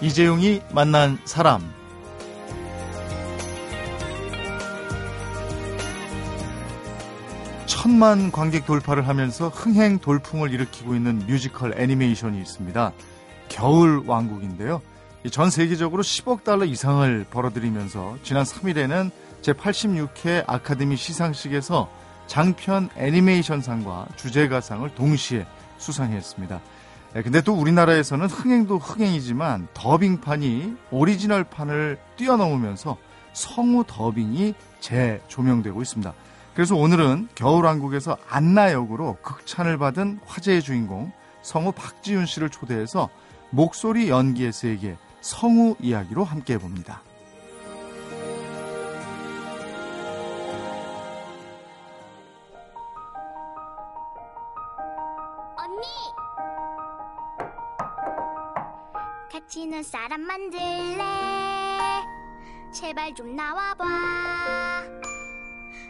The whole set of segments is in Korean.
이재용이 만난 사람 천만 관객 돌파를 하면서 흥행 돌풍을 일으키고 있는 뮤지컬 애니메이션이 있습니다. 겨울 왕국인데요. 전 세계적으로 10억 달러 이상을 벌어들이면서 지난 3일에는 제86회 아카데미 시상식에서 장편 애니메이션상과 주제가상을 동시에 수상했습니다. 예, 근데 또 우리나라에서는 흥행도 흥행이지만 더빙판이 오리지널판을 뛰어넘으면서 성우 더빙이 재조명되고 있습니다. 그래서 오늘은 겨울왕국에서 안나 역으로 극찬을 받은 화제의 주인공 성우 박지윤 씨를 초대해서 목소리 연기의 세계 성우 이야기로 함께 해봅니다. 눈사람 만들래? 제발 좀 나와봐.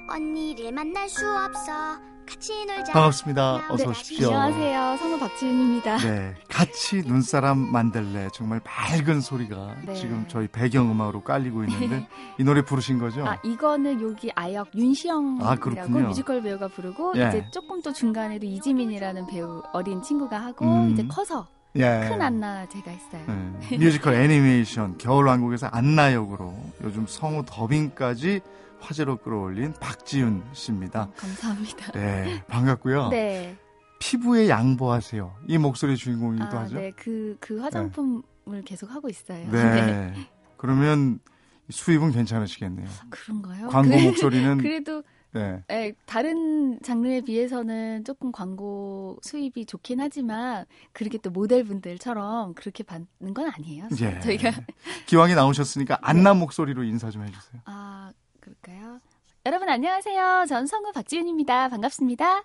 언니를 만날 수 없어. 같이 놀자. 반갑습니다. 어서 네, 오십시오. 안녕하세요. 성우 박지윤입니다. 네, 같이 눈사람 만들래 정말 맑은 소리가 네. 지금 저희 배경음악으로 깔리고 있는데 이 노래 부르신 거죠? 아, 이거는 여기 아역 윤시영이라고 아. 뮤지컬 배우가 부르고 예. 이제 조금 또 중간에도 이지민이라는 배우 어린 친구가 하고 음. 이제 커서 예. 큰 안나 제가 했어요. 네, 뮤지컬 애니메이션 겨울왕국에서 안나 역으로 요즘 성우 더빙까지 화제로 끌어올린 박지윤 씨입니다. 어, 감사합니다. 네, 반갑고요. 네. 피부에 양보하세요. 이 목소리 주인공이기도 아, 하죠. 네. 그, 그 화장품을 계속 하고 있어요. 네. 그러면 수입은 괜찮으시겠네요. 그런가요? 광고 그래- 목소리는 그래도 네. 예, 다른 장르에 비해서는 조금 광고 수입이 좋긴 하지만 그렇게 또 모델분들처럼 그렇게 받는 건 아니에요. 예. 저희가 기왕에 나오셨으니까 안나 목소리로 인사 좀 해주세요. 아 그럴까요? 여러분 안녕하세요. 전 성우 박지윤입니다. 반갑습니다.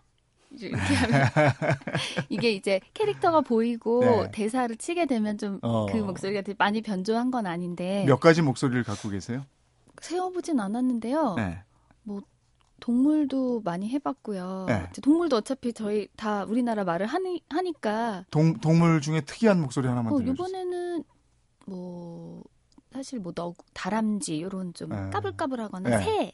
이렇게 하면 이게 이제 캐릭터가 보이고 네. 대사를 치게 되면 좀그 어. 목소리가 되게 많이 변조한 건 아닌데 몇 가지 목소리를 갖고 계세요? 세워보진 않았는데요. 네. 동물도 많이 해봤고요. 네. 동물도 어차피 저희 다 우리나라 말을 하니, 하니까 동, 동물 중에 특이한 목소리 하나만 어, 들려주세요. 이번에는 뭐 사실 뭐 너, 다람쥐 이런 좀 네. 까불까불하거나 네. 새.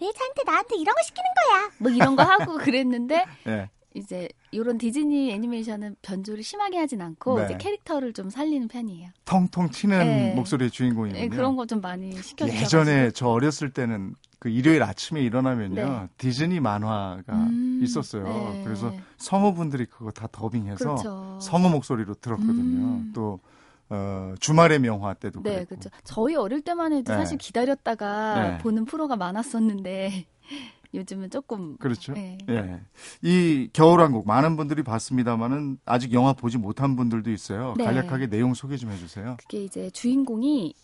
왜 저한테 나한테 이런 거 시키는 거야? 뭐 이런 거 하고 그랬는데 네. 이제 이런 디즈니 애니메이션은 변조를 심하게 하진 않고 네. 이제 캐릭터를 좀 살리는 편이에요. 통통 튀는 네. 목소리의 주인공이군요. 네, 그런 거 좀 많이 시켜주셔서 예전에 저 어렸을 때는 그 일요일 아침에 일어나면요 네. 디즈니 만화가 음, 있었어요. 네. 그래서 성우분들이 그거 다 더빙해서 그렇죠. 성우 목소리로 들었거든요. 음. 또 어, 주말의 명화 때도 네, 그랬고. 그렇죠. 저희 어릴 때만 해도 네. 사실 기다렸다가 네. 보는 프로가 많았었는데 요즘은 조금 그렇죠. 네. 예. 이 겨울왕국 많은 분들이 봤습니다만은 아직 영화 보지 못한 분들도 있어요. 네. 간략하게 내용 소개 좀 해주세요. 그게 이제 주인공이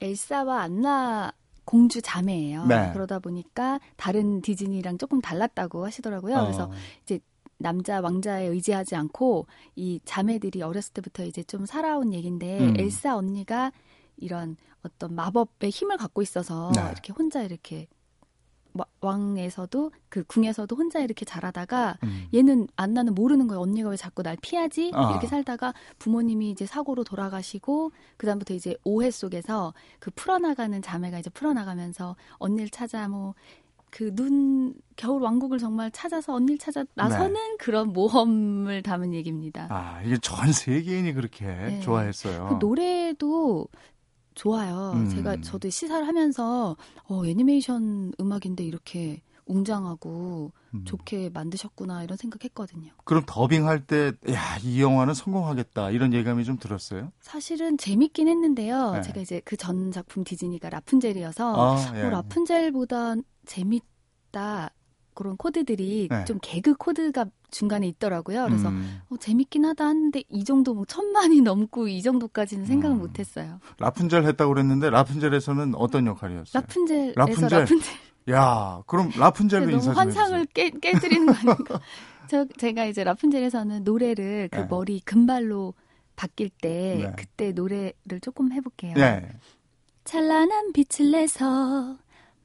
엘사와 안나 공주 자매예요. 네. 그러다 보니까 다른 디즈니랑 조금 달랐다고 하시더라고요. 그래서 어, 남자 왕자에 의지하지 않고 이 자매들이 어렸을 때부터 이제 좀 살아온 얘긴데 음. 엘사 언니가 이런 어떤 마법의 힘을 갖고 있어서 네. 이렇게 혼자 이렇게 와- 왕에서도 그 궁에서도 혼자 이렇게 자라다가 음. 얘는 안나는 모르는 거예요. 언니가 왜 자꾸 날 피하지? 아. 이렇게 살다가 부모님이 이제 사고로 돌아가시고 그다음부터 이제 오해 속에서 그 풀어나가는 자매가 이제 풀어나가면서 언니를 찾아 뭐 그눈 겨울 왕국을 정말 찾아서 언니를 찾아 나서는 그런 모험을 담은 얘기입니다. 네. 아 이게 전 세계인이 그렇게 네. 좋아했어요. 그 노래도 좋아요. 음. 제가 저도 시사를 하면서 어 애니메이션 음악인데 이렇게 웅장하고 음. 좋게 만드셨구나 이런 생각했거든요. 그럼 더빙할 때, 야, 이 영화는 성공하겠다. 이런 예감이 좀 들었어요? 사실은 재밌긴 했는데요. 네. 제가 이제 그 전 작품 디즈니가 라푼젤이어서 아, 예. 어, 라푼젤보다 재밌다 그런 코드들이 네. 좀 개그 코드가 중간에 있더라고요. 그래서 음, 어, 재밌긴 하다 하는데 이 정도 뭐 천만이 넘고 이 정도까지는 생각을 음. 못했어요. 라푼젤 했다고 그랬는데, 라푼젤에서는 어떤 역할이었어요? 라푼젤에서 라푼젤? 라푼젤, 야, 그럼 라푼젤로 인사 좀 환상을. 깨, 깨드리는 거 아닌가? 저 제가 이제 라푼젤에서는 노래를 그 네. 머리 금발로 바뀔 때 네. 그때 노래를 조금 해볼게요. 네. 찬란한 빛을 내서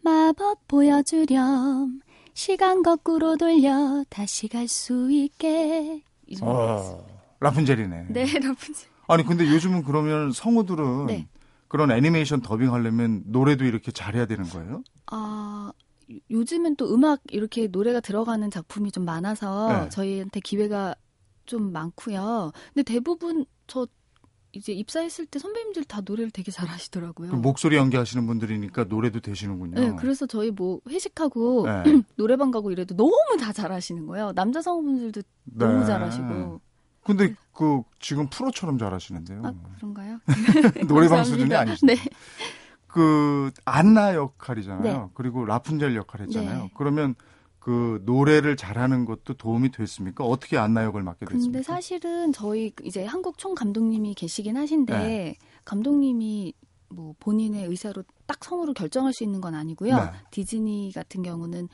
마법 보여주렴 시간 거꾸로 돌려 다시 갈 수 있게 이 정도. 어, 라푼젤이네. 네 라푼젤 아니 근데 요즘은 그러면 성우들은 네. 그런 애니메이션 더빙 하려면 노래도 이렇게 잘해야 되는 거예요? 아, 요- 요즘은 또 음악 이렇게 노래가 들어가는 작품이 좀 많아서 네. 저희한테 기회가 좀 많고요. 근데 대부분 저 이제 입사했을 때 선배님들 다 노래를 되게 잘하시더라고요. 그 목소리 연기하시는 분들이니까 노래도 되시는군요. 네, 그래서 저희 뭐 회식하고 네. 노래방 가고 이래도 너무 다 잘하시는 거예요. 남자 성우분들도 너무 네. 잘하시고. 근데 그 지금 프로처럼 잘하시는데요. 아, 그런가요? 노래방. 수준이 아니시죠? 네. 그 안나 역할이잖아요. 네. 그리고 라푼젤 역할 했잖아요. 네. 그러면 그 노래를 잘하는 것도 도움이 됐습니까? 어떻게 안나 역을 맡게 됐습니까? 근데 사실은 저희 이제 한국 총 감독님이 계시긴 하신데 네. 감독님이 뭐 본인의 의사로 딱 성우를 결정할 수 있는 건 아니고요. 네. 디즈니 같은 경우는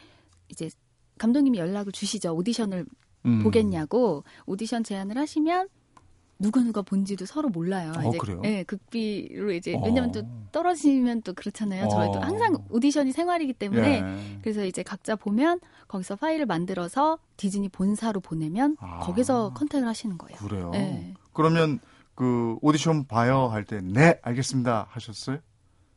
이제 감독님이 연락을 주시죠. 오디션을 음. 보겠냐고 오디션 제안을 하시면 누가 누가 본지도 서로 몰라요. 어, 이제 그래요? 예, 극비로 이제 어. 왜냐면 또 떨어지면 또 그렇잖아요. 어. 저희도 항상 오디션이 생활이기 때문에 예. 그래서 이제 각자 보면 거기서 파일을 만들어서 디즈니 본사로 보내면 아. 거기서 컨택을 하시는 거예요. 그래요. 네. 그러면 그 오디션 봐요 할 때 네 알겠습니다 하셨어요?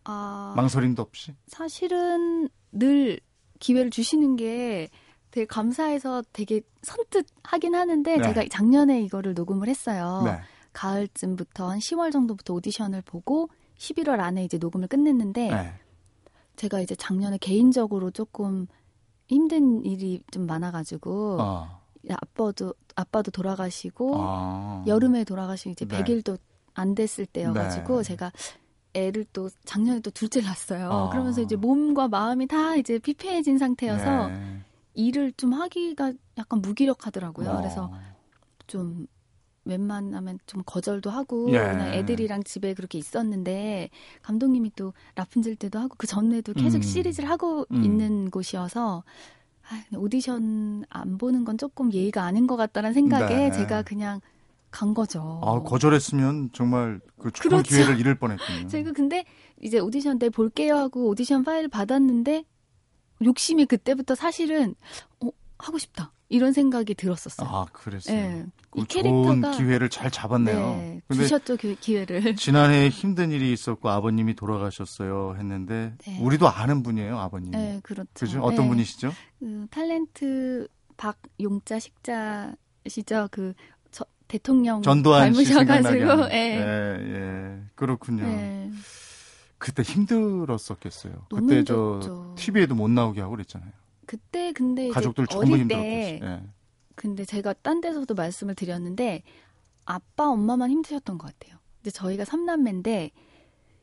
아, 망설임도 없이? 사실은 늘 기회를 주시는 게 되게 감사해서 되게 선뜻 하긴 하는데 네. 제가 작년에 이거를 녹음을 했어요. 네. 가을쯤부터 한 10월 정도부터 오디션을 보고 11월 안에 이제 녹음을 끝냈는데 네. 제가 이제 작년에 개인적으로 조금 힘든 일이 좀 많아가지고 아. 아빠도 아빠도 돌아가시고 아. 여름에 돌아가시고 이제 네. 100일도 안 됐을 때여가지고 네. 제가 애를 또 작년에 또 둘째를 낳았어요. 아. 그러면서 이제 몸과 마음이 다 이제 피폐해진 상태여서 네. 일을 좀 하기가 약간 무기력하더라고요. 어. 그래서 좀 웬만하면 좀 거절도 하고 예. 그냥 애들이랑 집에 그렇게 있었는데 감독님이 또 라푼젤 때도 하고 그 전에도 계속 음. 시리즈를 하고 음. 있는 곳이어서 아, 오디션 안 보는 건 조금 예의가 아닌 것 같다는 생각에 네. 제가 그냥 간 거죠. 아, 거절했으면 정말 그 좋은 그렇죠. 기회를 잃을 뻔했군요. 제가 근데 이제 오디션 때 볼게요 하고 오디션 파일 받았는데 욕심이 그때부터 사실은 어, 하고 싶다 이런 생각이 들었었어요. 아, 그랬어요. 예. 그이 좋은 캐릭터가 기회를 잘 잡았네요. 네, 근데 주셨죠 기, 기회를. 지난해 힘든 일이 있었고 아버님이 돌아가셨어요 했는데 네. 우리도 아는 분이에요, 아버님. 네, 그렇죠. 그죠? 어떤 네. 분이시죠? 그 탤런트 박용자 식자 시죠. 그 저, 대통령 전두환 닮으셔가지고. 예. 예, 예. 그렇군요. 예. 그때 힘들었었겠어요. 그때 힘들었죠. 저 TV에도 못 나오게 하고 그랬잖아요. 그때 근데 가족들 전부 어릴 때 힘들었겠어요. 예. 근데 제가 딴 데서도 말씀을 드렸는데 아빠 엄마만 힘드셨던 것 같아요. 이제 저희가 삼남매인데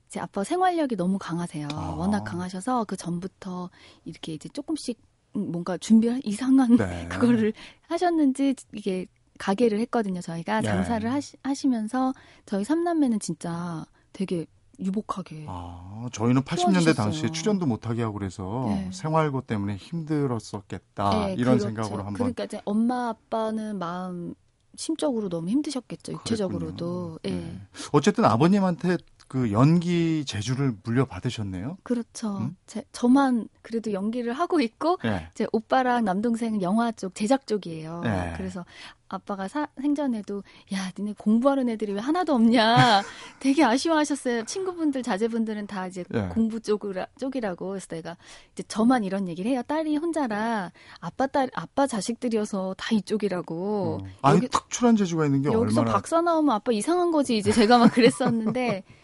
제 아빠 생활력이 너무 강하세요. 아. 워낙 강하셔서 그 전부터 이렇게 이제 조금씩 뭔가 준비를 이상한 네. 그거를 하셨는지 이게 가게를 했거든요. 저희가 네. 장사를 하시, 하시면서 저희 삼남매는 진짜 되게 유복하게 아, 저희는 80년대 키워주셨어요. 당시에 출연도 못하게 하고 그래서 네. 생활고 때문에 힘들었었겠다. 네, 아, 이런 그렇죠. 생각으로 한번 그러니까 이제 엄마 아빠는 마음 심적으로 너무 힘드셨겠죠. 육체적으로도. 예. 네. 어쨌든 아버님한테 그 연기 재주를 물려받으셨네요. 그렇죠. 음? 제, 저만 그래도 연기를 하고 있고 예. 제 오빠랑 남동생은 영화 쪽 제작 쪽이에요. 네. 그래서 아빠가 사- 생전에도 야 니네 공부하는 애들이 왜 하나도 없냐 되게 아쉬워하셨어요. 친구분들 자제분들은 다 이제 네. 공부 쪽이라, 쪽이라고 그래서 내가 이제 저만 이런 얘기를 해요. 딸이 혼자라 아빠 딸 아빠 자식들이어서 다 이쪽이라고. 어. 아니 여기- 특출한 재주가 있는 게 여기서 얼마나 박사 나오면 아빠 이상한 거지 이제 제가 막 그랬었는데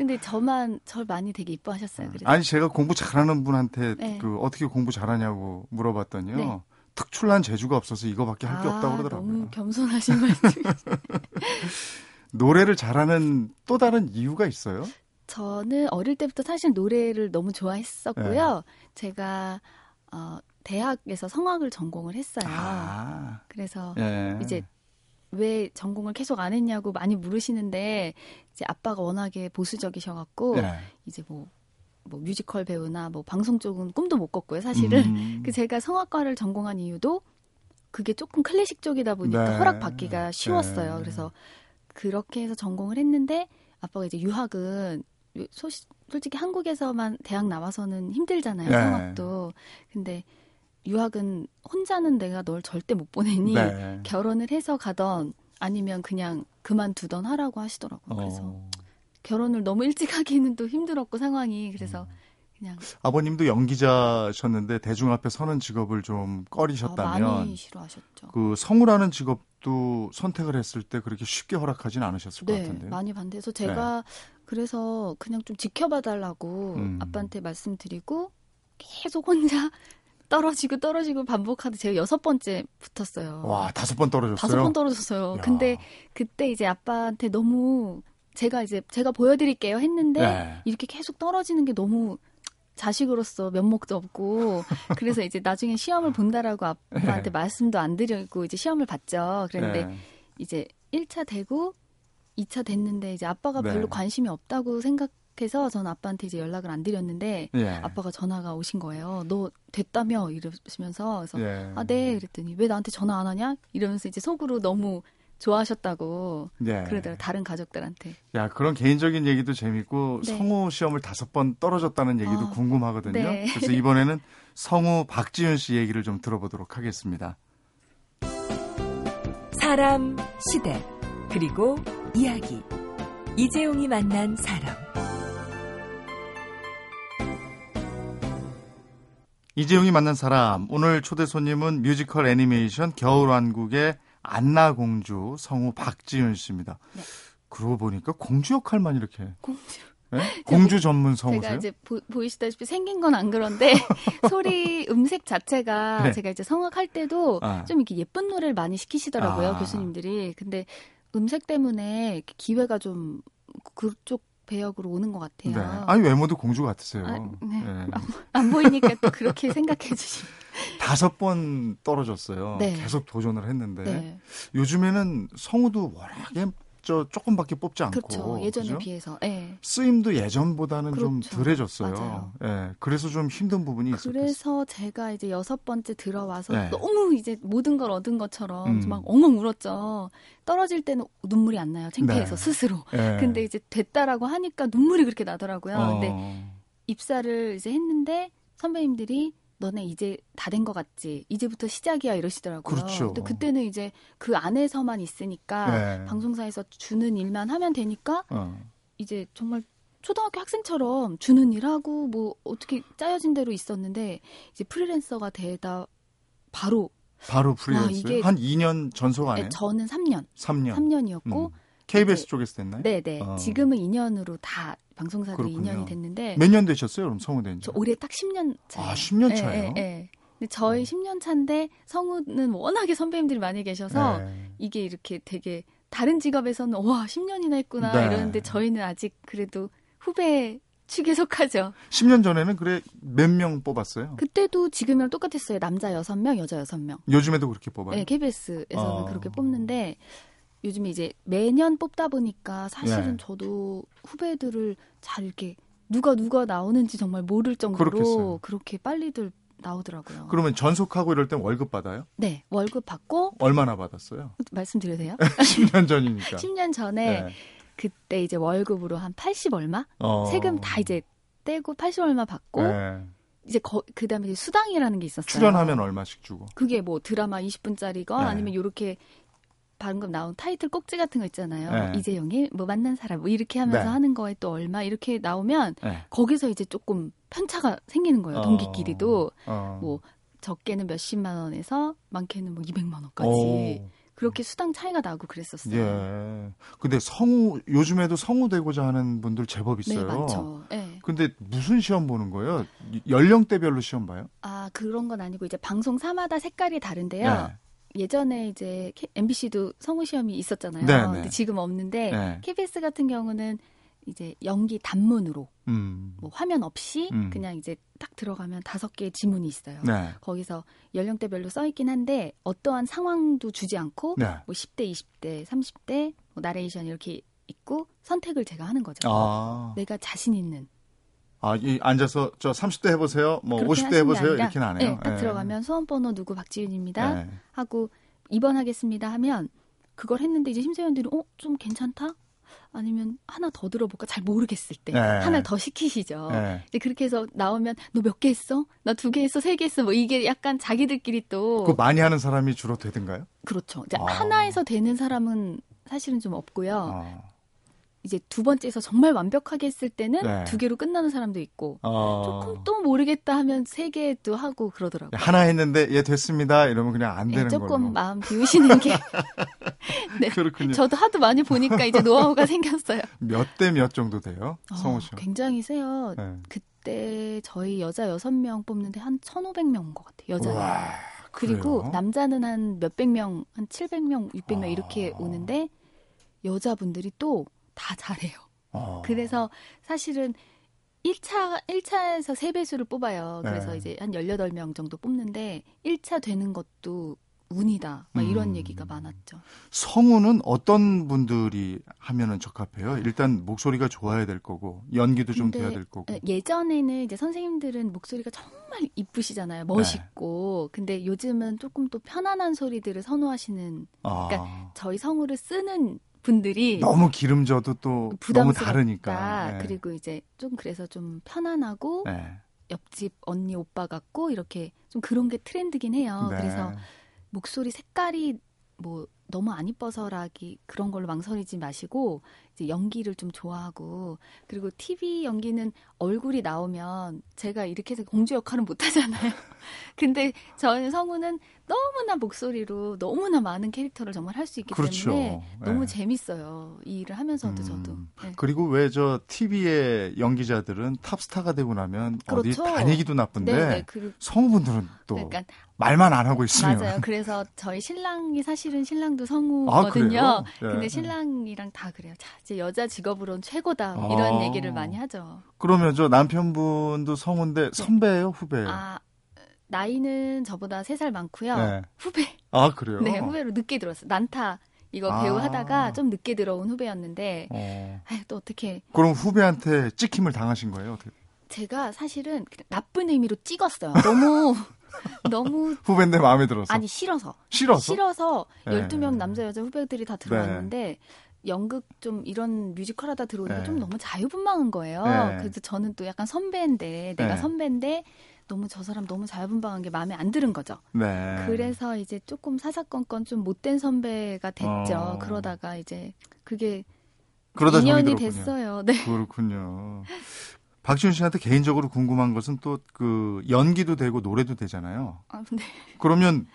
근데 저만 절 많이 되게 이뻐하셨어요. 그래서 아니 제가 공부 잘하는 분한테 네. 그 어떻게 공부 잘하냐고 물어봤더니요. 네. 특출난 재주가 없어서 이거밖에 할게 아, 없다고 그러더라고요. 너무 겸손하신 말씀. 노래를 잘하는 또 다른 이유가 있어요? 저는 어릴 때부터 사실 노래를 너무 좋아했었고요. 네. 제가 어, 대학에서 성악을 전공을 했어요. 아, 그래서 예. 이제 왜 전공을 계속 안 했냐고 많이 물으시는데 이제 아빠가 워낙에 보수적이셔 갖고 예. 이제 뭐, 뭐 뮤지컬 배우나 뭐 방송 쪽은 꿈도 못 꿨고요. 사실은 음. 그 제가 성악과를 전공한 이유도 그게 조금 클래식 쪽이다 보니까 네. 허락 받기가 쉬웠어요. 네. 그래서 그렇게 해서 전공을 했는데 아빠가 이제 유학은 소, 솔직히 한국에서만 대학 나와서는 힘들잖아요. 네. 성악도. 근데 유학은 혼자는 내가 널 절대 못 보내니 네. 결혼을 해서 가던 아니면 그냥 그만두던 하라고 하시더라고요. 그래서 어. 결혼을 너무 일찍 하기는 또 힘들었고 상황이 그래서 음. 그냥 아버님도 연기자셨는데 대중 앞에 서는 직업을 좀 아, 꺼리셨다면 많이 싫어하셨죠. 그 성우라는 직업도 선택을 했을 때 그렇게 쉽게 허락하진 않으셨을 것 네, 같은데요. 많이 반대해서 제가 그래서 그냥 좀 지켜봐 달라고 음. 아빠한테 말씀드리고 계속 혼자 떨어지고 떨어지고 반복하다 제가 여섯 번째 붙었어요. 와 다섯 번 떨어졌어요. 다섯 번 떨어졌어요. 야. 근데 그때 이제 아빠한테 너무 제가 이제 제가 보여드릴게요 했는데 네. 이렇게 계속 떨어지는 게 너무 자식으로서 면목도 없고 그래서 이제 나중에 시험을 본다라고 아빠한테 말씀도 안 드리고 이제 시험을 봤죠. 그런데 네. 이제 1차 되고 2차 됐는데 이제 아빠가 네. 별로 관심이 없다고 생각 해서 저는 아빠한테 이제 연락을 안 드렸는데 예. 아빠가 전화가 오신 거예요. 너 됐다며 이러시면서 그래서 예. 아, 네. 그랬더니 왜 나한테 전화 안 하냐? 이러면서 이제 속으로 너무 좋아하셨다고 예. 그러더라고요. 다른 가족들한테. 야 그런 개인적인 얘기도 재밌고 네. 성우 시험을 다섯 번 떨어졌다는 얘기도 어, 궁금하거든요. 네. 그래서 이번에는 성우 박지윤 씨 얘기를 좀 들어보도록 하겠습니다. 사람, 시대, 그리고 이야기. 이재용이 만난 사람. 이재용이 만난 사람 오늘 초대 손님은 뮤지컬 애니메이션 겨울왕국의 안나 공주 성우 박지윤 씨입니다. 네. 그러고 보니까 공주 역할만 이렇게 공주. 예? 공주 전문 제가 성우세요? 이제 보, 이시다시피 생긴 건 안 그런데 소리 음색 자체가 네. 제가 이제 성악할 때도 아. 좀 이렇게 예쁜 노래를 많이 시키시더라고요 아. 교수님들이. 근데 음색 때문에 기회가 좀 그쪽 배역으로 오는 것 같아요. 네. 아니 외모도 공주 같으세요. 아, 네. 예. 안 보이니까 또 그렇게 생각해 주시면. 다섯 번 떨어졌어요. 네. 계속 도전을 했는데 네. 요즘에는 성우도 워낙에 저 조금밖에 뽑지 않고 그렇죠. 예전에 그죠? 비해서. 네. 쓰임도 예전보다는 좀 그렇죠. 덜해졌어요. 맞아요. 예, 그래서 좀 힘든 부분이 있었어요. 그래서 제가 이제 여섯 번째 들어와서 네. 너무 이제 모든 걸 얻은 것처럼 음. 막 엉엉 울었죠. 떨어질 때는 눈물이 안 나요. 창피해서 네. 스스로. 예. 근데 이제 됐다라고 하니까 눈물이 그렇게 나더라고요. 어, 근데 입사를 이제 했는데 선배님들이 너네 이제 다 된 것 같지? 이제부터 시작이야 이러시더라고요. 그렇죠. 근데 그때는 이제 그 안에서만 있으니까 네. 방송사에서 주는 일만 하면 되니까 어. 이제 정말 초등학교 학생처럼 주는 일하고 뭐 어떻게 짜여진 대로 있었는데 이제 프리랜서가 되다 바로 바로 프리랜서 이게- 한 2년 전속 안에 네, 저는 3년, 3년. 3년이었고 음. KBS 이제- 쪽에서 됐나요? 네 네 어. 지금은 2년으로 다 방송사들이 그렇군요. 2년이 됐는데 몇 년 되셨어요? 그럼 성우 된 지? 저 올해 딱 10년 차예요. 아, 10년 차예요? 예, 예, 예. 근데 저희 어. 10년 차인데 성우는 워낙에 선배님들이 많이 계셔서 네. 이게 이렇게 되게 다른 직업에서는 와 10년이나 했구나 네. 이러는데 저희는 아직 그래도 후배 축에 속하죠. 10년 전에는 그래 몇 명 뽑았어요? 그때도 지금이랑 똑같았어요. 남자 6명, 여자 6명. 요즘에도 그렇게 뽑아요? 네, KBS에서는 어. 그렇게 뽑는데 요즘에 이제 매년 뽑다 보니까 사실은 네. 저도 후배들을 잘 이렇게 누가 누가 나오는지 정말 모를 정도로 그렇겠어요. 그렇게 빨리들 나오더라고요. 그러면 전속하고 이럴 땐 월급 받아요? 네, 월급 받고 얼마나 받았어요? 말씀드려도 돼요? 10년 전이니까. 10년 전에 네. 그때 이제 월급으로 한 80 얼마? 어. 세금 다 이제 떼고 80 얼마 받고 네. 이제 거, 그다음에 이제 수당이라는 게 있었어요. 출연하면 얼마씩 주고. 그게 뭐 드라마 20분짜리건 네. 아니면 요렇게 방금 나온 타이틀 꼭지 같은 거 있잖아요. 네. 이재용이 뭐 만난 사람 뭐 이렇게 하면서 네. 하는 거에 또 얼마 이렇게 나오면 네. 거기서 이제 조금 편차가 생기는 거예요. 동기끼리도 어. 뭐 적게는 몇십만 원에서 많게는 뭐 200만 원까지 오. 그렇게 수당 차이가 나고 그랬었어요. 예. 근데 성우 요즘에도 성우 되고자 하는 분들 제법 네, 있어요. 많죠. 네. 근데 무슨 시험 보는 거예요? 연령대별로 시험 봐요? 아 그런 건 아니고 이제 방송사마다 색깔이 다른데요. 네. 예전에 이제 MBC도 성우 시험이 있었잖아요. 네, 네. 근데 지금 없는데 네. KBS 같은 경우는 이제 연기 단문으로 음. 뭐 화면 없이 음. 그냥 이제 딱 들어가면 다섯 개의 지문이 있어요. 네. 거기서 연령대별로 써 있긴 한데 어떠한 상황도 주지 않고 네. 뭐 10대, 20대, 30대 뭐 나레이션 이렇게 있고 선택을 제가 하는 거죠. 아. 내가 자신 있는 아, 이 앉아서 저 30대 해 보세요. 뭐 그렇게 50대 하시는 해게 보세요. 아니라, 이렇게는 안 해요. 네, 딱 예. 들어가면 수험번호 누구 박지윤입니다. 네. 하고 입원하겠습니다 하면 그걸 했는데 이제 심사위원들이 어 좀 괜찮다 아니면 하나 더 들어볼까 잘 모르겠을 때 네. 하나 더 시키시죠. 네. 이제 그렇게 해서 나오면 너 몇 개 했어? 나 두 개 했어? 세 개 했어? 뭐 이게 약간 자기들끼리 또 그거 많이 하는 사람이 주로 되든가요? 그렇죠. 이제 아. 하나에서 되는 사람은 사실은 좀 없고요. 어. 이제 두 번째에서 정말 완벽하게 했을 때는 네. 두 개로 끝나는 사람도 있고 어. 조금 또 모르겠다 하면 세 개도 하고 그러더라고요. 하나 했는데 예 됐습니다. 이러면 그냥 안 예, 되는 조금 걸로. 마음 비우시는 게 네. 그렇군요. 저도 하도 많이 보니까 이제 노하우가 생겼어요. 몇 대 몇 정도 돼요? 어, 성우 씨. 굉장히 세요. 네. 그때 저희 여자 여섯 명 뽑는데 한 1,500명 온 것 같아요. 여자. 와, 그리고 그래요? 남자는 한 몇백 명, 한 700명, 600명 아. 이렇게 오는데 여자분들이 또 다 잘해요. 어. 그래서 사실은 1차, 1차에서 세배수를 뽑아요. 그래서 네. 이제 한 18명 정도 뽑는데 1차 되는 것도 운이다. 막 이런 음. 얘기가 많았죠. 성우는 어떤 분들이 하면은 적합해요? 일단 목소리가 좋아야 될 거고 연기도 좀 돼야 될 거고. 예, 예전에는 이제 선생님들은 목소리가 정말 이쁘시잖아요. 네. 멋있고. 근데 요즘은 조금 또 편안한 소리들을 선호하시는 아, 그러니까 저희 성우를 쓰는 분들이 너무 기름져도 또 너무. 다르니까. 네. 그리고 이제 좀 그래서 좀 편안하고 네. 옆집 언니 오빠 같고 이렇게 좀 그런 게 트렌드긴 해요. 네. 그래서 목소리 색깔이 뭐 너무 안 이뻐서라기 그런 걸로 망설이지 마시고 이제 연기를 좀 좋아하고 그리고 TV 연기는 얼굴이 나오면 제가 이렇게 해서 공주 역할은 못 하잖아요. 근데 저는 성우는 너무나 목소리로 너무나 많은 캐릭터를 정말 할 수 있기 그렇죠. 때문에 너무 네. 재밌어요. 이 일을 하면서도 음. 저도. 네. 그리고 왜 저 TV의 연기자들은 탑스타가 되고 나면 그렇죠. 어디 다니기도 나쁜데 네, 네. 그, 성우분들은 또 그러니까 말만 안 하고 있으면 맞아요. 그래서 저희 신랑이 사실은 신랑도 아, 성우거든요. 네. 근데 신랑이랑 다 그래요. 자, 이제 여자 직업으로는 최고다. 아. 이런 얘기를 많이 하죠. 그러면 저 남편분도 성우인데 선배예요, 후배예요? 아, 나이는 저보다 3살 많고요. 네. 후배. 아, 그래요? 네, 후배로 늦게 들었어요. 난타 이거 아. 배우 하다가 좀 늦게 들어온 후배였는데 어. 아유, 또 어떻게 그럼 후배한테 찍힘을 당하신 거예요? 어떻게? 제가 사실은 나쁜 의미로 찍었어요. 너무 너무 후배인데 마음에 들어서 아니 싫어서 싫어서? 싫어서 네. 12명 남자 여자 후배들이 다 들어왔는데 연극 좀 이런 뮤지컬 하다 들어오니까 네. 좀 너무 자유분방한 거예요. 네. 그래서 저는 또 약간 선배인데 내가 네. 선배인데 너무 저 사람 너무 자유분방한 게 마음에 안 드는 거죠. 네. 그래서 이제 조금 사사건건 좀 못된 선배가 됐죠. 어. 그러다가 이제 그게 그러다 인연이. 됐어요. 네. 그렇군요. 박지훈 씨한테 개인적으로 궁금한 것은 또 그 연기도 되고 노래도 되잖아요. 아, 네. 그러면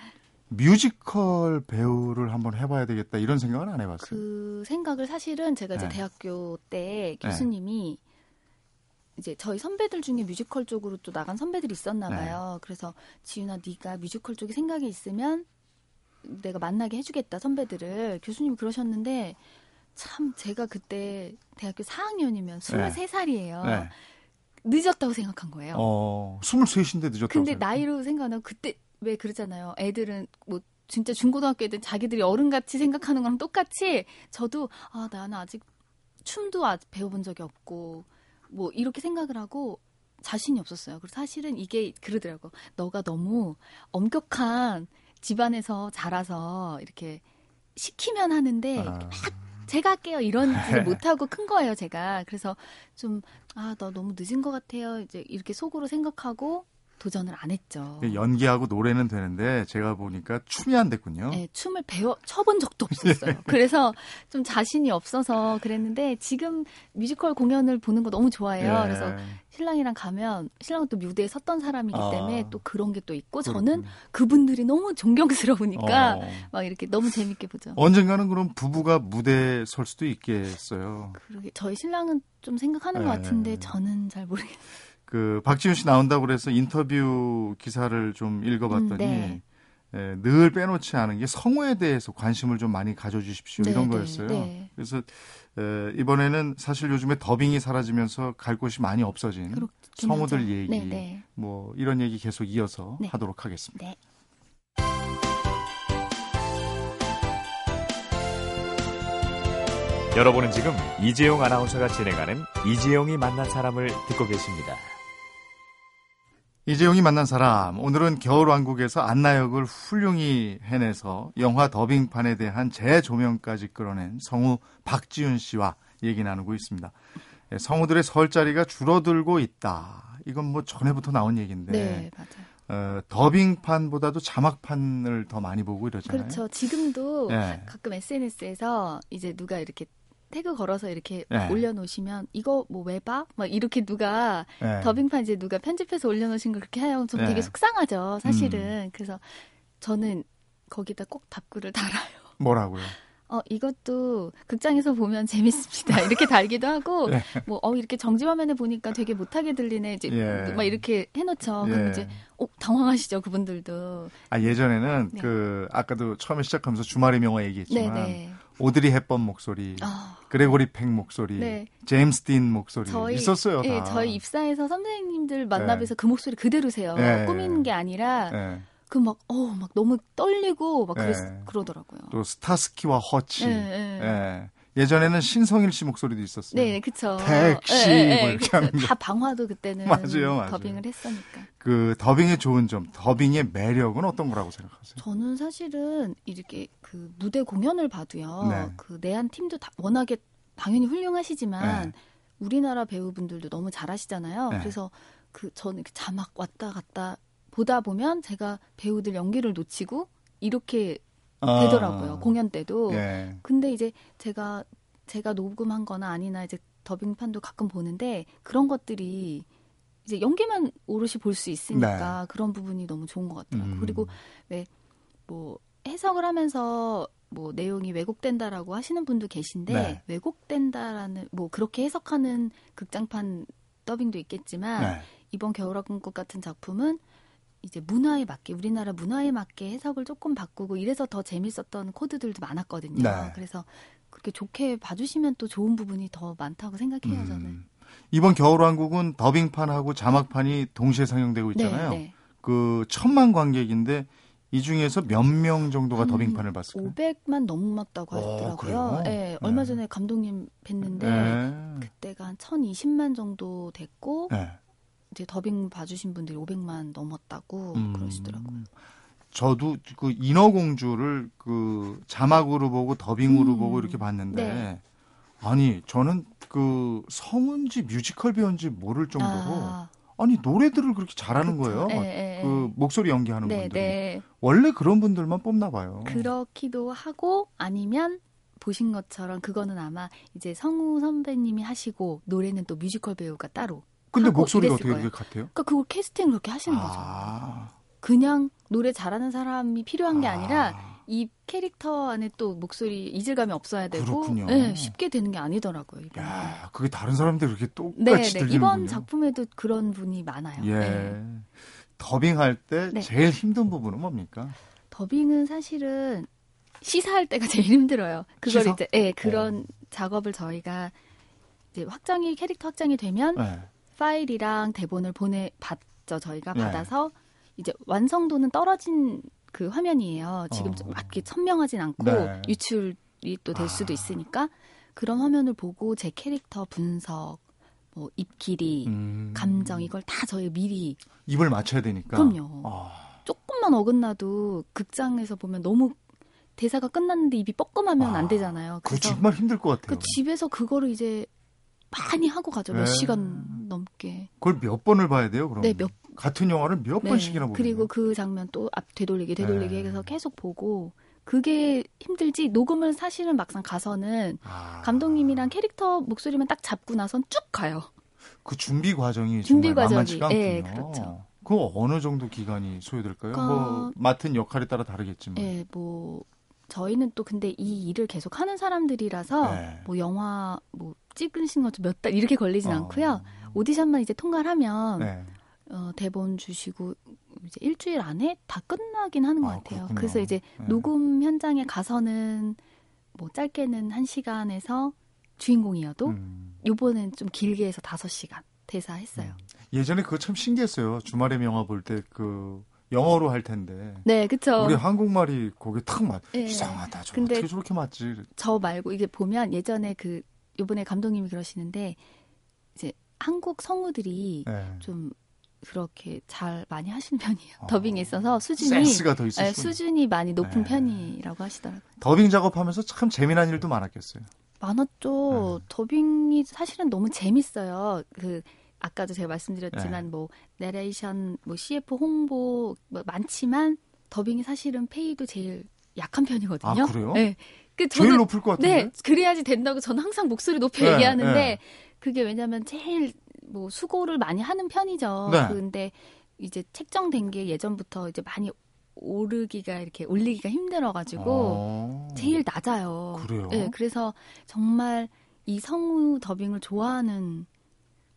뮤지컬 배우를 한번 해봐야 되겠다 이런 생각은 안 해봤어요. 그 생각을 사실은 제가 이제 네. 대학교 때 교수님이 이제 저희 선배들 중에 뮤지컬 쪽으로 또 나간 선배들이 있었나 네. 봐요. 그래서 지윤아 네가 뮤지컬 쪽에 생각이 있으면 내가 만나게 해주겠다 선배들을 교수님이 그러셨는데 참 제가 그때 대학교 4학년이면 23살이에요. 네. 늦었다고 생각한 거예요. 어, 23인데 늦었다고. 근데 생각해요. 나이로 생각하면 그때 왜 그러잖아요. 애들은 뭐 진짜 중고등학교 애들 자기들이 어른같이 생각하는 거랑 똑같이 저도 아 나는 아직 춤도 아직 배워본 적이 없고 뭐 이렇게 생각을 하고 자신이 없었어요. 그래서 사실은 이게 그러더라고. 너가 너무 엄격한 집안에서 자라서 이렇게 시키면 하는데 아. 막 제가 할게요 이런지 못하고 큰 거예요 제가 그래서 좀아너 너무 늦은 것 같아요 이제 이렇게 속으로 생각하고 도전을 안 했죠. 연기하고 노래는 되는데 제가 보니까 춤이 안 됐군요. 네, 춤을 배워 쳐본 적도 없었어요. 그래서 좀 자신이 없어서 그랬는데 지금 뮤지컬 공연을 보는 거 너무 좋아해요. 예. 그래서 신랑이랑 가면 신랑은 또 무대에 섰던 사람이기 아. 때문에 또 그런 게 또 있고 저는 그렇군요. 그분들이 너무 존경스러우니까 어. 막 이렇게 너무 재밌게 보죠. 언젠가는 그럼 부부가 무대에 설 수도 있겠어요. 그러게 저희 신랑은 좀 생각하는 것 네. 같은데 저는 잘 모르겠어요. 그 박지훈 씨 나온다고 그래서 인터뷰 기사를 좀 읽어봤더니 음, 네. 예, 늘 빼놓지 않은 게 성우에 대해서 관심을 좀 많이 가져주십시오 네, 이런 네, 거였어요. 네. 그래서 에, 이번에는 사실 요즘에 더빙이 사라지면서 갈 곳이 많이 없어진 성우들 하죠. 얘기 네, 네. 뭐 이런 얘기 계속 이어서 네. 하도록 하겠습니다. 여러분은 지금 이재용 아나운서가 진행하는 이재용이 만난 사람을 듣고 계십니다. 이재용이 만난 사람 오늘은 겨울왕국에서 안나 역을 훌륭히 해내서 영화 더빙판에 대한 재조명까지 끌어낸 성우 박지훈 씨와 얘기 나누고 있습니다. 예, 성우들의 설 자리가 줄어들고 있다. 이건 뭐 전에부터 나온 얘기인데 네, 맞아요. 어, 더빙판보다도 자막판을 더 많이 보고 이러잖아요. 그렇죠. 지금도 예. 가끔 SNS에서 이제 누가 이렇게 태그 걸어서 이렇게 네. 올려놓으시면 이거 뭐 왜 봐? 막 이렇게 누가 예. 더빙판 이제 누가 편집해서 올려놓으신 걸 그렇게 하면 좀 네. 되게 속상하죠. 사실은 그래서 저는 거기다 꼭 답글을 달아요. 뭐라고요? 어 이것도 극장에서 보면 재밌습니다. 이렇게 달기도 하고 네. 뭐어 이렇게 정지 화면에 보니까 되게 못하게 들리네 이제 예. 막 이렇게 해놓죠. 그럼 예. 이제 어 당황하시죠 그분들도. 아 예전에는 네. 그 아까도 처음에 시작하면서 주말의 명화 얘기했지만 네네. 오드리 헵번 목소리, 아. 그레고리 팩 목소리, 네. 제임스 딘 목소리 저희 있었어요. 다. 예, 저희 입사해서 선생님들 만나뵈서 그 목소리 그대로세요. 예. 꾸미는 게 아니라 예. 그막어막 너무 떨리고 막 그랬, 예. 그러더라고요. 또 스타스키와 허치. 예, 예. 예전에는 신성일 씨 목소리도 있었어요. 네, 그쵸. 택시 예, 예, 뭐 예, 이렇게. 하는. 다 방화도 그때는 맞아요, 맞아요. 더빙을 했으니까. 그 더빙의 좋은 점, 더빙의 매력은 어떤 거라고 생각하세요? 저는 사실은 이렇게 그 무대 공연을 봐도요. 네. 그 내한 팀도 다 워낙에 당연히 훌륭하시지만 네. 우리나라 배우분들도 너무 잘하시잖아요. 네. 그래서 그 저는 자막 왔다 갔다 보다 보면 제가 배우들 연기를 놓치고 이렇게 되더라고요. 아. 공연 때도. 예. 근데 이제 제가 제가 녹음한 거나 아니나 이제 더빙판도 가끔 보는데 그런 것들이 이제 연기만 오롯이 볼 수 있으니까 그런 부분이 너무 좋은 것 같더라고요. 네. 음. 그리고 왜 뭐 해석을 하면서 뭐 내용이 왜곡된다라고 하시는 분도 계신데 네. 왜곡된다라는 뭐 그렇게 해석하는 극장판 더빙도 있겠지만 네. 이번 겨울왕국 같은 작품은 이제 문화에 맞게 우리나라 문화에 맞게 해석을 조금 바꾸고 이래서 더 재밌었던 코드들도 많았거든요. 네. 그래서 그렇게 좋게 봐주시면 또 좋은 부분이 더 많다고 생각해요. 저는. 음. 이번 겨울왕국은 더빙판하고 자막판이 동시에 상영되고 있잖아요. 네, 네. 그 천만 관객인데 이 중에서 몇 명 정도가 한 더빙판을 봤을까요? 500만 넘었다고 어, 하더라고요. 그래요? 네, 얼마 네. 전에 감독님 뵀는데 네. 그때가 한 1,020만 정도 됐고 네. 이제 더빙 봐주신 분들이 500만 넘었다고 음. 그러시더라고요. 저도 그 인어공주를 그 자막으로 보고 더빙으로 음. 보고 이렇게 봤는데 네. 아니 저는 그 성우인지 뮤지컬 배우인지 모를 정도로 아, 아니 노래들을 그렇게 잘하는 그쵸. 거예요. 예, 막 예, 예. 그 목소리 연기하는 네, 분들이 네. 원래 그런 분들만 뽑나 봐요. 그렇기도 하고 아니면 보신 것처럼 그거는 아마 이제 성우 선배님이 하시고 노래는 또 뮤지컬 배우가 따로. 근데 목소리가 어떻게 거예요. 그렇게 같아요? 그러니까 그걸 캐스팅 그렇게 하시는 거죠. 아, 그냥 노래 잘하는 사람이 필요한 게 아. 아니라 이 캐릭터 안에 또 목소리 이질감이 없어야 되고 그렇군요. 네, 쉽게 되는 게 아니더라고요. 이번에. 야, 그게 다른 사람들 그렇게 똑같이 네, 네. 들리는군요. 이번 작품에도 그런 분이 많아요. 예. 네. 더빙할 때 네. 제일 힘든 부분은 뭡니까? 더빙은 사실은 시사할 때가 제일 힘들어요. 그걸 시사? 이제 예, 그런 작업을 저희가 이제 확정이 캐릭터 확정이 되면 네. 파일이랑 대본을 보내 받죠. 저희가 네. 받아서 이제 완성도는 떨어진 그 화면이에요. 지금 어. 좀막 이렇게 선명하진 않고 네. 유출이 또 될 수도 아. 있으니까 그런 화면을 보고 제 캐릭터 분석, 뭐 입 길이, 음. 감정 이걸 다 저희 미리 입을 맞춰야 되니까. 그럼요. 아, 조금만 어긋나도 극장에서 보면 너무 대사가 끝났는데 입이 뻐끔하면 아, 안 되잖아요. 그래서 정말 힘들 것 같아요. 그 집에서 그거를 이제 많이 하고 가죠. 몇 네. 시간 넘게. 그걸 몇 번을 봐야 돼요, 그럼? 네, 몇 같은 영화를 몇 네. 번씩이나 보고. 그리고 그 장면 또 앞 되돌리기 되돌리기 네. 해서 계속 보고 그게 힘들지 녹음을 사실은 막상 가서는 아, 감독님이랑 캐릭터 목소리만 딱 잡고 나선 쭉 가요. 그 준비 과정이 준비 정말 과정이. 예, 그렇죠. 그 어느 정도 기간이 소요될까요? 그- 뭐 맡은 역할에 따라 다르겠지만. 예, 뭐 저희는 또 근데 이 일을 계속 하는 사람들이라서 네. 뭐 영화 뭐 찍으신 것도 몇 달 이렇게 걸리진 어. 않고요. 오디션만 이제 통과를 하면 네. 어, 대본 주시고 이제 일주일 안에 다 끝나긴 하는 것 아, 같아요. 그렇군요. 그래서 이제 네. 녹음 현장에 가서는 뭐 짧게는 한 시간에서 주인공이어도 음. 요번엔 좀 길게 해서 다섯 시간 대사 했어요. 예전에 그거 참 신기했어요. 주말에 영화 볼 때 그 영어로 할 텐데. 네, 그쵸. 우리 한국말이 거기에 탁 맞. 예. 이상하다. 저 근데- 어떻게 저렇게 맞지? 저 말고 이게 보면 예전에 그 요번에 감독님이 그러시는데 한국 성우들이 네. 좀 그렇게 잘 많이 하시는 편이에요. 어. 더빙에 있어서 수준이 센스가 더 예, 있으시고. 수준이 많이 높은 네. 편이라고 하시더라고요. 더빙 작업하면서 참 재미난 일도 많았겠어요. 많았죠. 네. 더빙이 사실은 너무 재밌어요. 그 아까도 제가 말씀드렸지만 네. 뭐 내레이션, 뭐 CF 홍보 뭐 많지만 더빙이 사실은 페이도 제일 약한 편이거든요. 아, 그래요? 네. 그 제일 저는 높을 것 같은데. 네, 그래야지 된다고 저는 항상 목소리 높여 네, 얘기하는데 네. 그게 왜냐면 제일 뭐 수고를 많이 하는 편이죠. 네. 근데 이제 책정된 게 예전부터 이제 많이 오르기가 이렇게 올리기가 힘들어가지고 어. 제일 낮아요. 그래요? 네, 그래서 정말 이 성우 더빙을 좋아하는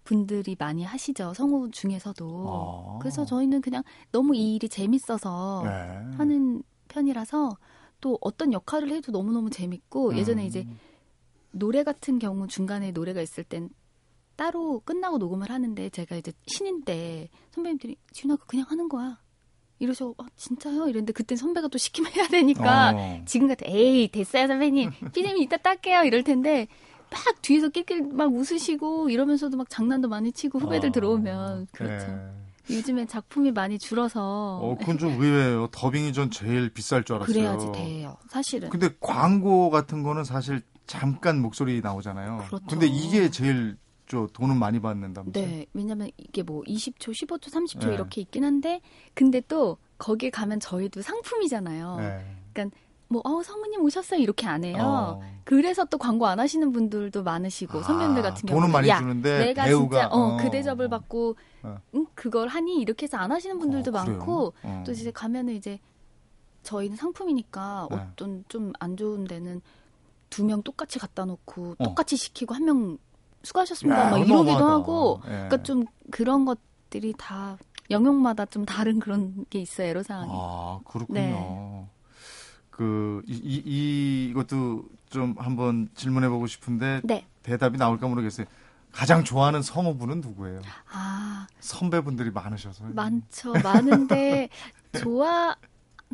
분들이 많이 하시죠. 성우 중에서도. 아. 그래서 저희는 그냥 너무 이 일이 재밌어서 네. 하는 편이라서 또 어떤 역할을 해도 너무너무 재밌고 예전에 음. 이제 노래 같은 경우 중간에 노래가 있을 땐 따로 끝나고 녹음을 하는데 제가 이제 신인 때 선배님들이 지훈아 그거 그냥 하는 거야 이러셔 아, 진짜요 이랬는데 그때 선배가 또 시키면 해야 되니까 어. 지금 같아 에이 됐어요 선배님 피디님 이따 딸게요 이럴 텐데 막 뒤에서 낄낄 막 웃으시고 이러면서도 막 장난도 많이 치고 후배들 아. 들어오면 그렇죠 네. 요즘에 작품이 많이 줄어서 어, 그건 좀 의외예요. 더빙이 전 제일 비쌀 줄 알았어요. 그래야지 돼요 사실은 근데 광고 같은 거는 사실 잠깐 목소리 나오잖아요. 그렇죠. 근데 이게 제일 저 돈은 많이 받는다면서요? 네, 왜냐면 이게 뭐 20초, 15초, 30초 네. 이렇게 있긴 한데, 근데 또 거기에 가면 저희도 상품이잖아요. 네. 뭐, 어, 사모님 오셨어요? 이렇게 안 해요. 어. 그래서 또 광고 안 하시는 분들도 많으시고, 선배님들 아, 같은 경우는. 돈은 많이 야, 주는데 내가 배우가 진짜, 어, 그 대접을 받고, 어. 응, 그걸 하니? 이렇게 해서 안 하시는 분들도 어? 많고, 어. 또 이제 가면은 이제, 저희는 상품이니까 네. 어떤 좀 안 좋은 데는 두 명 똑같이 갖다 놓고, 어. 똑같이 시키고, 한 명 수고하셨습니다. 야, 막 이러기도 어마어마하다. 하고, 예. 그러니까 좀 그런 것들이 다 영역마다 좀 다른 그런 게 있어요 애로사항이. 아 그렇군요. 네. 그 이, 이 이것도 좀 한번 질문해보고 싶은데 네. 대답이 나올까 모르겠어요. 가장 좋아하는 성우분은 누구예요? 아 선배분들이 많으셔서. 많죠 많은데 좋아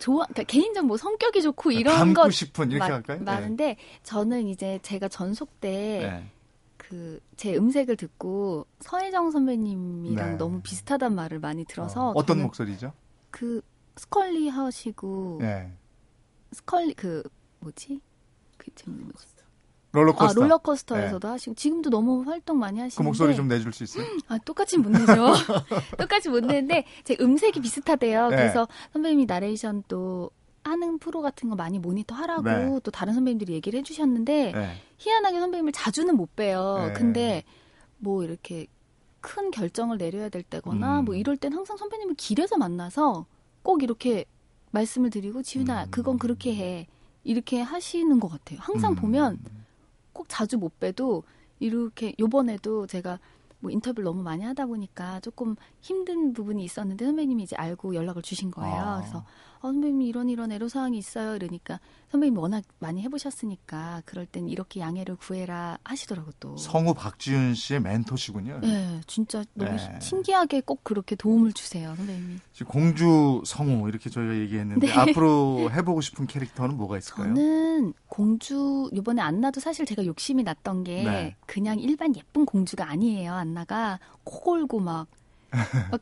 좋아 그러니까 개인적 뭐 성격이 좋고 이런 닮고 것 싶은 이렇게 마- 할까요? 많은데 저는 이제 제가 전속 때 네. 그제 음색을 듣고 서혜정 선배님이랑 네. 너무 비슷하단 말을 많이 들어서 어, 떤 목소리죠? 그 스컬리 하시고 네. 스컬리 그 뭐지 그 제목이 뭐지 롤러코스터. 아 롤러코스터에서도 하시고 지금도 너무 활동 많이 하시는데 그 목소리 좀 내줄 수 있어요? 아, 똑같이 못 내죠. 똑같이 못 내는데 제 음색이 비슷하대요. 네. 그래서 선배님이 나레이션 또 하는 프로 같은 거 많이 모니터 하라고 네. 또 다른 선배님들이 얘기를 해주셨는데 네. 희한하게 선배님을 자주는 못 봬요. 네. 근데 뭐 이렇게 큰 결정을 내려야 될 때거나 음. 뭐 이럴 땐 항상 선배님을 길에서 만나서 꼭 이렇게 말씀을 드리고 지훈아 음. 그건 그렇게 해 이렇게 하시는 것 같아요. 항상 음. 보면 꼭 자주 못 봬도 이렇게 요번에도 제가 뭐 인터뷰를 너무 많이 하다 보니까 조금 힘든 부분이 있었는데 선배님이 이제 알고 연락을 주신 거예요. 아. 그래서 어, 선배님 이런 이런 애로 사항이 있어요. 이러니까 선배님이 워낙 많이 해보셨으니까 그럴 땐 이렇게 양해를 구해라 하시더라고 또. 성우 박지윤 씨의 멘토시군요. 네, 진짜 너무 네. 신기하게 꼭 그렇게 도움을 주세요, 선배님이. 지금 공주 성우 이렇게 저희가 얘기했는데 네. 앞으로 해보고 싶은 캐릭터는 뭐가 있을까요? 저는 공주 이번에 안나도 사실 제가 욕심이 났던 게 네. 그냥 일반 예쁜 공주가 아니에요. 안나가 코 골고 막, 막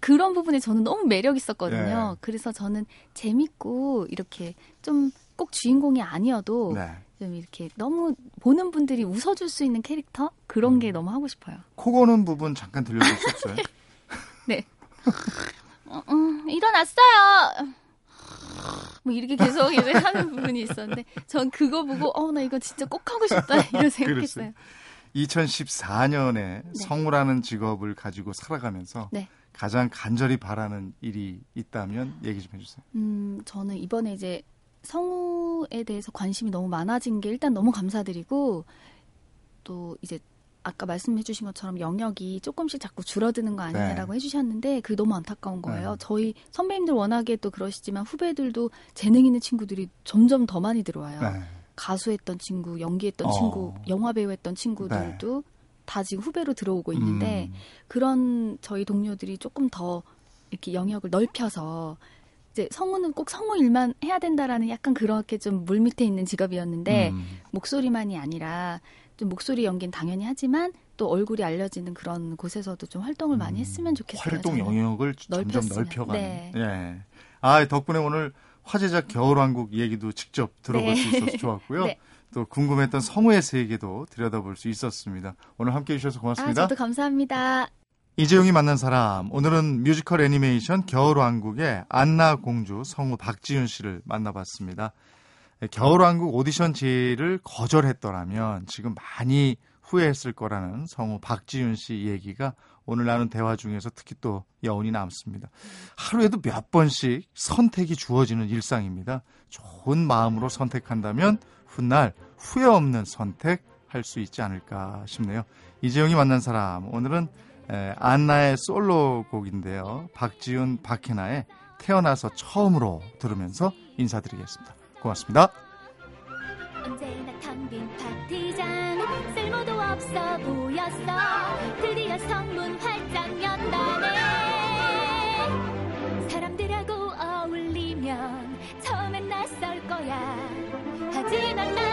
그런 부분에 저는 너무 매력 있었거든요. 네. 그래서 저는 재밌고 이렇게 좀 꼭 주인공이 아니어도 네. 좀 이렇게 너무 보는 분들이 웃어줄 수 있는 캐릭터 그런 음. 게 너무 하고 싶어요. 코 고는 부분 잠깐 들려줄 수 없어요? 네. 어, 음, 일어났어요. 뭐 이렇게 계속 이제 하는 부분이 있었는데 전 그거 보고 어 나 이거 진짜 꼭 하고 싶다 이런 생각했어요. 2014년에 성우라는 직업을 가지고 살아가면서 네. 가장 간절히 바라는 일이 있다면 얘기 좀 해주세요. 음 저는 이번에 이제 성우에 대해서 관심이 너무 많아진 게 일단 너무 감사드리고 또 이제 아까 말씀해 주신 것처럼 영역이 조금씩 자꾸 줄어드는 거 아니냐라고 해주셨는데 그게 너무 안타까운 거예요. 네. 저희 선배님들 워낙에 또 그러시지만 후배들도 재능 있는 친구들이 점점 더 많이 들어와요. 네. 가수했던 친구, 연기했던 어. 네. 친구, 영화 배우 했던 친구들도 다 지금 후배로 들어오고 있는데 그런 저희 동료들이 조금 더 이렇게 영역을 넓혀서 이제 성우는 꼭 성우 일만 해야 된다라는 약간 그렇게 좀 물밑에 있는 직업이었는데 음. 목소리만이 아니라 좀 목소리 연기는 당연히 하지만 또 얼굴이 알려지는 그런 곳에서도 좀 활동을 많이 했으면 좋겠어요. 음. 활동. 영역을 점점 넓혔으면. 넓혀가는. 네. 예. 아 덕분에 오늘 화제작 겨울왕국 얘기도 직접 들어볼 네. 수 있어서 좋았고요. 네. 또 궁금했던 성우의 세계도 들여다볼 수 있었습니다. 오늘 함께 해 주셔서 아, 고맙습니다. 저도 감사합니다. 이재용이 만난 사람 오늘은 뮤지컬 애니메이션 겨울왕국의 안나 공주 성우 박지윤 씨를 만나봤습니다. 겨울왕국 오디션 제의를 거절했더라면 지금 많이 후회했을 거라는 성우 박지윤 씨 얘기가 오늘 나눈 대화 중에서 특히 또 여운이 남습니다. 하루에도 몇 번씩 선택이 주어지는 일상입니다. 좋은 마음으로 선택한다면 훗날 후회 없는 선택 할 수 있지 않을까 싶네요. 이재용이 만난 사람 오늘은 안나의 솔로곡인데요. 박지훈 박혜나의 태어나서 처음으로 들으면서 인사드리겠습니다. 고맙습니다. 언제나 텅빈 파티잔 쓸모도 없어 보였어 드디어 성문 활짝 연다네 사람들하고 어울리면 처음엔 낯설 거야 하지만 난